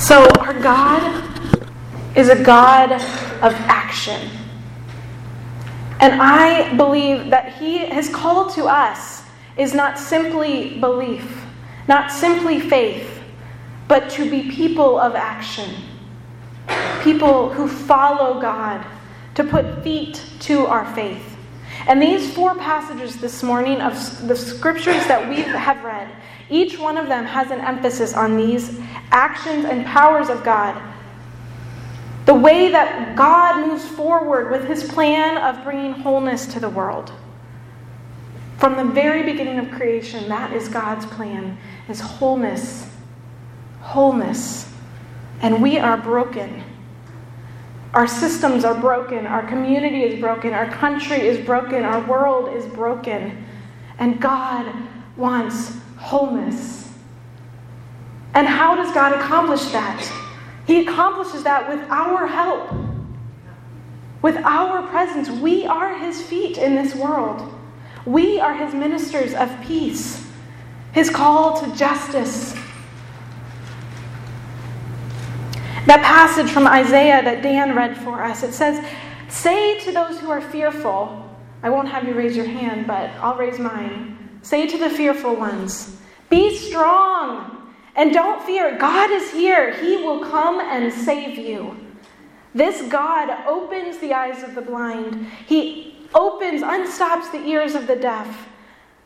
So, our God is a God of action. And I believe that He, His call to us is not simply belief, not simply faith, but to be people of action. People who follow God, to put feet to our faith. And these four passages this morning of the scriptures that we have read, each one of them has an emphasis on these actions and powers of God the way that God moves forward with his plan of bringing wholeness to the world. From the very beginning of creation, that is God's plan, is wholeness. Wholeness. And we are broken. Our systems are broken. Our community is broken. Our country is broken. Our world is broken. And God wants wholeness. And how does God accomplish that? He accomplishes that with our help, with our presence. We are His feet in this world. We are His ministers of peace, His call to justice. That passage from Isaiah that Dan read for us, it says, Say to those who are fearful, I won't have you raise your hand, but I'll raise mine. Say to the fearful ones, Be strong and don't fear, God is here. He will come and save you. This God opens the eyes of the blind, He opens, unstops the ears of the deaf.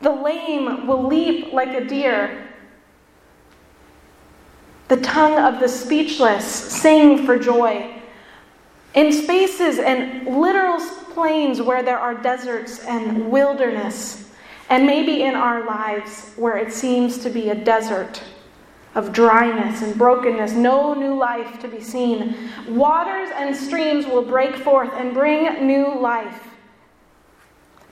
The lame will leap like a deer. The tongue of the speechless sing for joy. In spaces and literal plains where there are deserts and wilderness, and maybe in our lives where it seems to be a desert of dryness and brokenness, no new life to be seen. Waters and streams will break forth and bring new life.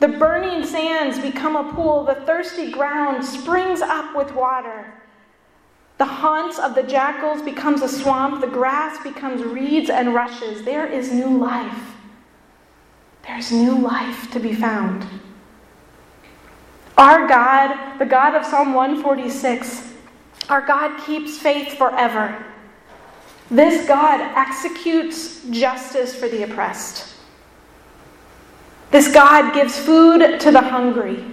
The burning sands become a pool, the thirsty ground springs up with water. The haunts of the jackals becomes a swamp, the grass becomes reeds and rushes. There is new life. There's new life to be found. Our God, the God of Psalm 146, our God keeps faith forever. This God executes justice for the oppressed. This God gives food to the hungry.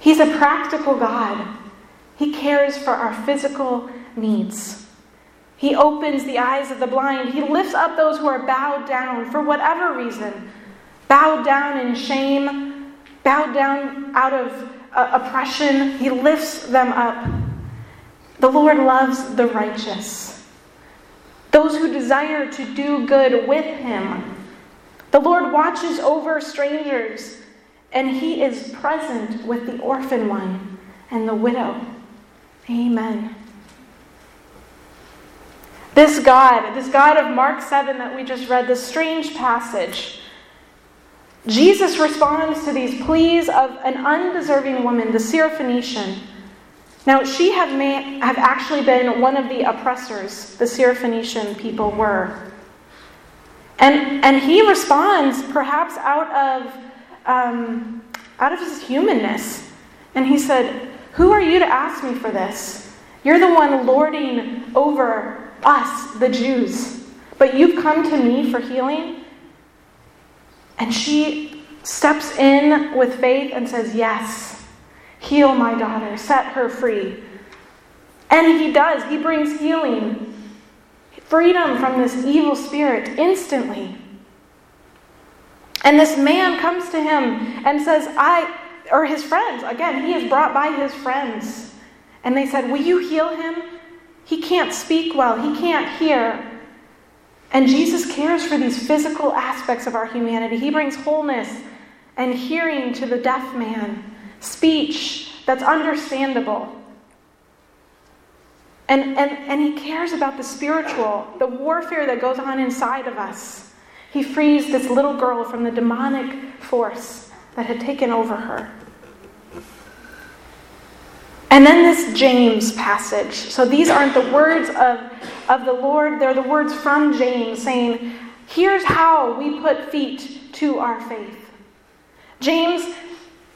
He's a practical God. He cares for our physical needs. He opens the eyes of the blind. He lifts up those who are bowed down for whatever reason bowed down in shame, bowed down out of uh, oppression. He lifts them up. The Lord loves the righteous, those who desire to do good with Him. The Lord watches over strangers, and He is present with the orphan one and the widow. Amen. This God, this God of Mark 7 that we just read, this strange passage, Jesus responds to these pleas of an undeserving woman, the Syrophoenician now, she have, may, have actually been one of the oppressors the Syrophoenician people were. And, and he responds perhaps out of, um, out of his humanness. And he said, Who are you to ask me for this? You're the one lording over us, the Jews. But you've come to me for healing? And she steps in with faith and says, Yes. Heal my daughter, set her free. And he does. He brings healing, freedom from this evil spirit instantly. And this man comes to him and says, I, or his friends, again, he is brought by his friends. And they said, Will you heal him? He can't speak well, he can't hear. And Jesus cares for these physical aspects of our humanity. He brings wholeness and hearing to the deaf man speech that's understandable. And, and, and he cares about the spiritual, the warfare that goes on inside of us. He frees this little girl from the demonic force that had taken over her. And then this James passage. So these aren't the words of, of the Lord, they're the words from James saying, Here's how we put feet to our faith. James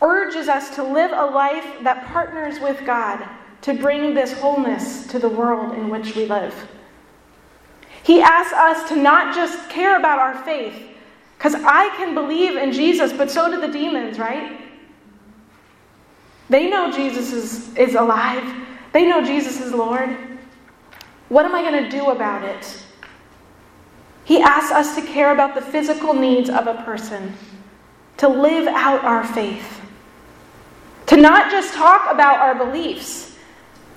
urges us to live a life that partners with God to bring this wholeness to the world in which we live. He asks us to not just care about our faith, because I can believe in Jesus, but so do the demons, right? They know Jesus is, is alive, they know Jesus is Lord. What am I going to do about it? He asks us to care about the physical needs of a person, to live out our faith, to not just talk about our beliefs,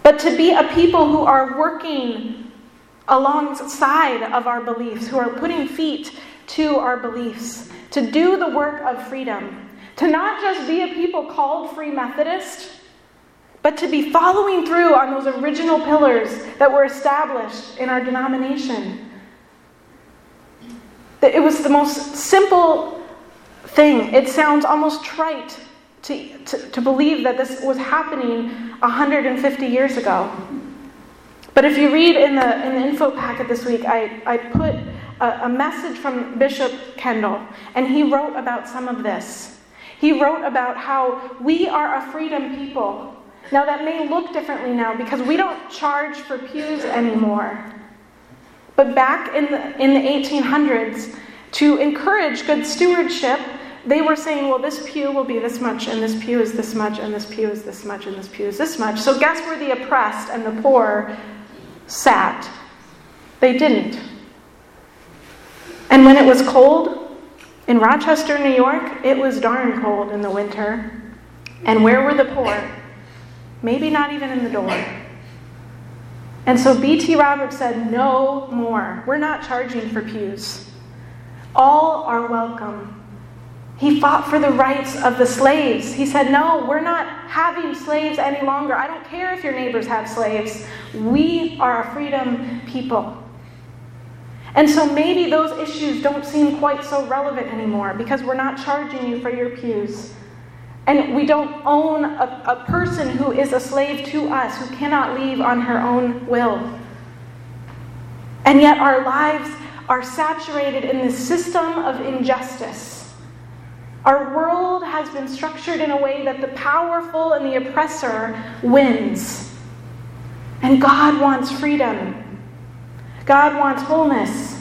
but to be a people who are working alongside of our beliefs, who are putting feet to our beliefs, to do the work of freedom, to not just be a people called Free Methodist, but to be following through on those original pillars that were established in our denomination. It was the most simple thing. It sounds almost trite to, to, to believe that this was happening 150 years ago. But if you read in the, in the info packet this week, I, I put a, a message from Bishop Kendall, and he wrote about some of this. He wrote about how we are a freedom people. Now, that may look differently now because we don't charge for pews anymore. But back in the, in the 1800s, to encourage good stewardship, they were saying, well, this pew will be this much, and this pew is this much, and this pew is this much, and this pew is this much. So, guess where the oppressed and the poor sat? They didn't. And when it was cold in Rochester, New York, it was darn cold in the winter. And where were the poor? Maybe not even in the door. And so B.T. Roberts said, No more. We're not charging for pews. All are welcome. He fought for the rights of the slaves. He said, No, we're not having slaves any longer. I don't care if your neighbors have slaves. We are a freedom people. And so maybe those issues don't seem quite so relevant anymore because we're not charging you for your pews. And we don't own a, a person who is a slave to us, who cannot leave on her own will. And yet our lives are saturated in this system of injustice. Our world has been structured in a way that the powerful and the oppressor wins. And God wants freedom. God wants wholeness.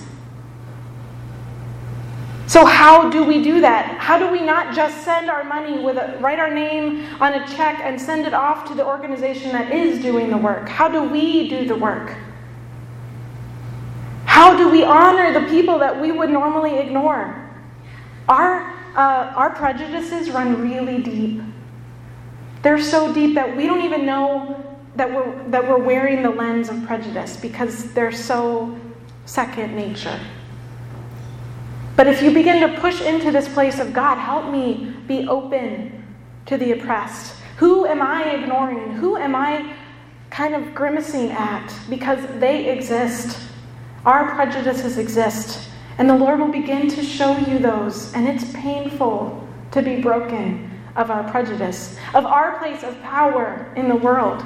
So, how do we do that? How do we not just send our money with a, write our name on a check and send it off to the organization that is doing the work? How do we do the work? How do we honor the people that we would normally ignore? Our, uh, our prejudices run really deep. They're so deep that we don't even know that we're, that we're wearing the lens of prejudice because they're so second nature. But if you begin to push into this place of God, help me be open to the oppressed. Who am I ignoring? Who am I kind of grimacing at because they exist? Our prejudices exist. And the Lord will begin to show you those. And it's painful to be broken of our prejudice, of our place of power in the world.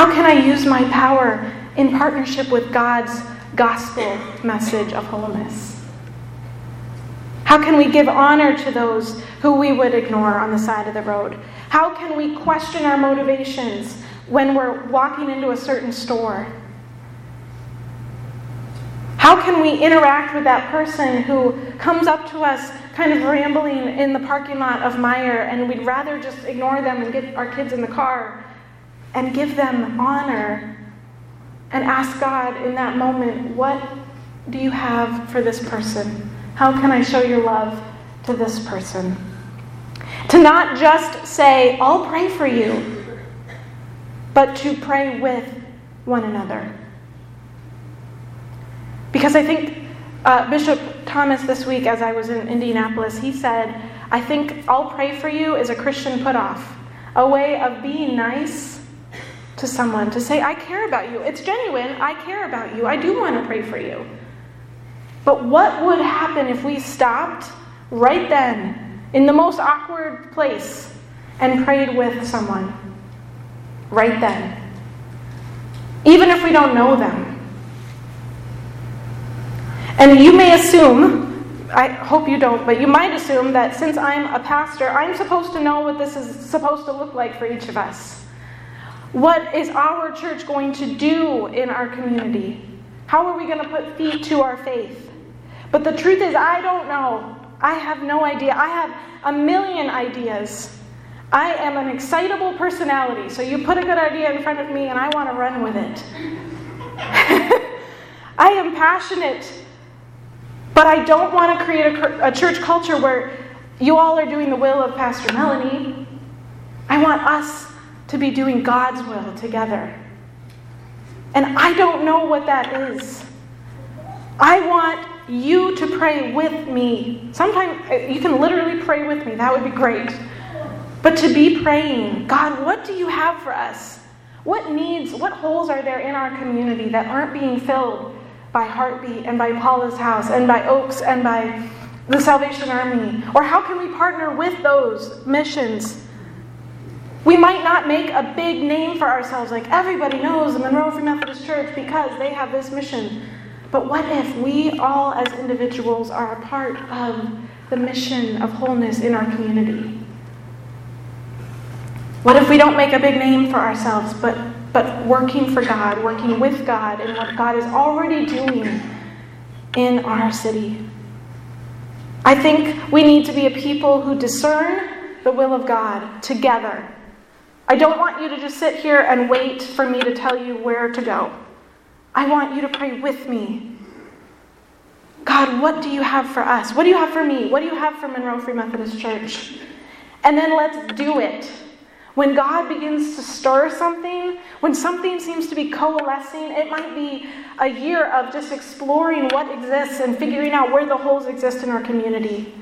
How can I use my power in partnership with God's gospel message of wholeness? How can we give honor to those who we would ignore on the side of the road? How can we question our motivations when we're walking into a certain store? How can we interact with that person who comes up to us kind of rambling in the parking lot of Meijer and we'd rather just ignore them and get our kids in the car and give them honor and ask God in that moment, what do you have for this person? How can I show your love to this person? To not just say, I'll pray for you, but to pray with one another. Because I think uh, Bishop Thomas this week, as I was in Indianapolis, he said, I think I'll pray for you is a Christian put off, a way of being nice to someone to say, I care about you. It's genuine. I care about you. I do want to pray for you. But what would happen if we stopped right then in the most awkward place and prayed with someone? Right then. Even if we don't know them. And you may assume, I hope you don't, but you might assume that since I'm a pastor, I'm supposed to know what this is supposed to look like for each of us. What is our church going to do in our community? How are we going to put feet to our faith? But the truth is, I don't know. I have no idea. I have a million ideas. I am an excitable personality, so you put a good idea in front of me and I want to run with it. I am passionate, but I don't want to create a, a, church culture where you all are doing the will of Pastor Melanie. I want us to be doing God's will together. And I don't know what that is. I want you to pray with me. Sometimes uh, you can literally pray with me, that would be great. But to be praying, God, what do you have for us? What needs, what holes are there in our community that aren't being filled by Heartbeat and by Paula's House and by Oaks and by the Salvation Army? Or how can we partner with those missions? We might not make a big name for ourselves, like everybody knows the Monroe Free Methodist Church because they have this mission. But what if we all, as individuals, are a part of the mission of wholeness in our community? What if we don't make a big name for ourselves, but, but working for God, working with God, and what God is already doing in our city? I think we need to be a people who discern the will of God together. I don't want you to just sit here and wait for me to tell you where to go. I want you to pray with me. God, what do you have for us? What do you have for me? What do you have for Monroe Free Methodist Church? And then let's do it. When God begins to stir something, when something seems to be coalescing, it might be a year of just exploring what exists and figuring out where the holes exist in our community.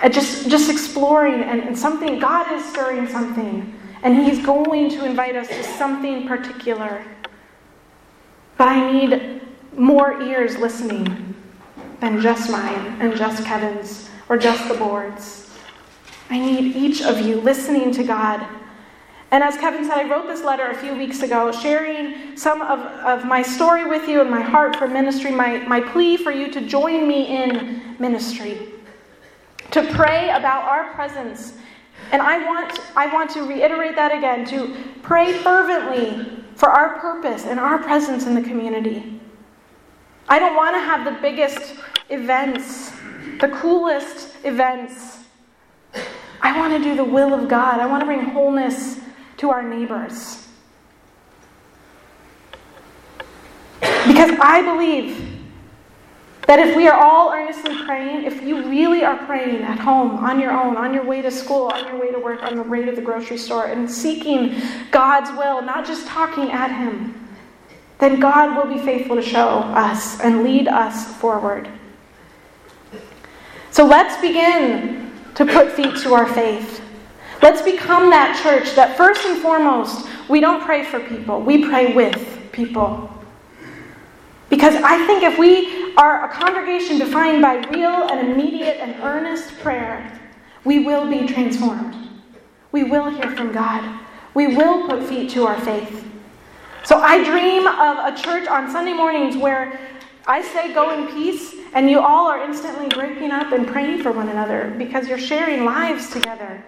And just, just exploring, and, and something, God is stirring something, and He's going to invite us to something particular. But I need more ears listening than just mine and just Kevin's or just the board's. I need each of you listening to God. And as Kevin said, I wrote this letter a few weeks ago, sharing some of, of my story with you and my heart for ministry, my, my plea for you to join me in ministry, to pray about our presence. And I want, I want to reiterate that again to pray fervently for our purpose and our presence in the community. I don't want to have the biggest events, the coolest events. I want to do the will of God. I want to bring wholeness to our neighbors. Because I believe that if we are all earnestly praying, if you really are praying at home, on your own, on your way to school, on your way to work, on the way to the grocery store, and seeking God's will, not just talking at Him, then God will be faithful to show us and lead us forward. So let's begin to put feet to our faith. Let's become that church that first and foremost, we don't pray for people, we pray with people. Because I think if we are a congregation defined by real and immediate and earnest prayer, we will be transformed. We will hear from God. We will put feet to our faith. So I dream of a church on Sunday mornings where I say go in peace, and you all are instantly breaking up and praying for one another because you're sharing lives together.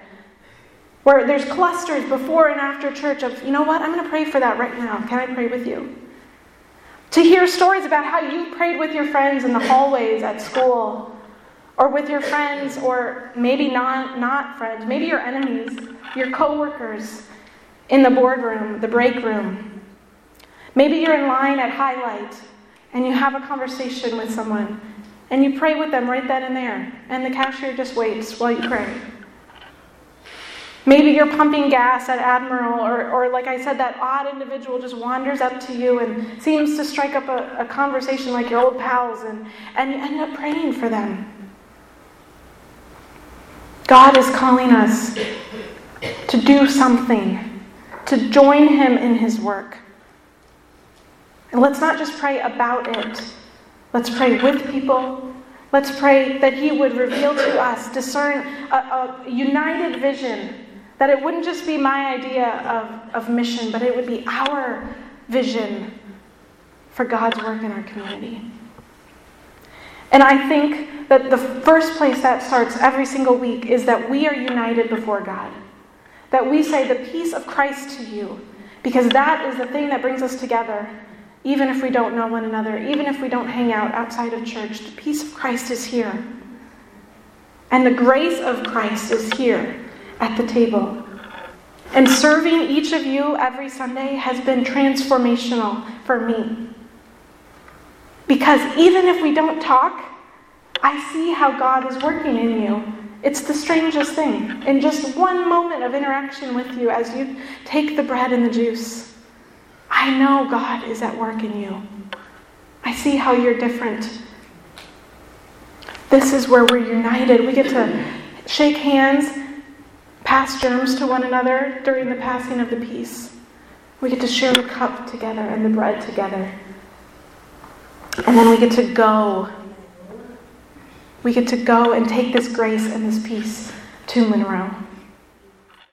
Where there's clusters before and after church of, you know what, I'm going to pray for that right now. Can I pray with you? To hear stories about how you prayed with your friends in the hallways at school, or with your friends, or maybe not, not friends, maybe your enemies, your coworkers in the boardroom, the break room. Maybe you're in line at Highlight and you have a conversation with someone and you pray with them right then and there, and the cashier just waits while you pray. Maybe you're pumping gas at Admiral, or, or like I said, that odd individual just wanders up to you and seems to strike up a, a conversation like your old pals, and, and you end up praying for them. God is calling us to do something, to join Him in His work. And let's not just pray about it, let's pray with people. Let's pray that He would reveal to us, discern a, a united vision, that it wouldn't just be my idea of, of mission, but it would be our vision for God's work in our community. And I think that the first place that starts every single week is that we are united before God. That we say, The peace of Christ to you Because that is the thing that brings us together, even if we don't know one another, even if we don't hang out outside of church. The peace of Christ is here. And the grace of Christ is here at the table. And serving each of you every Sunday has been transformational for me. Because even if we don't talk, I see how God is working in you. It's the strangest thing. In just one moment of interaction with you as you take the bread and the juice, I know God is at work in you. I see how you're different. This is where we're united. We get to shake hands, pass germs to one another during the passing of the peace. We get to share the cup together and the bread together. And then we get to go. We get to go and take this grace and this peace to Monroe.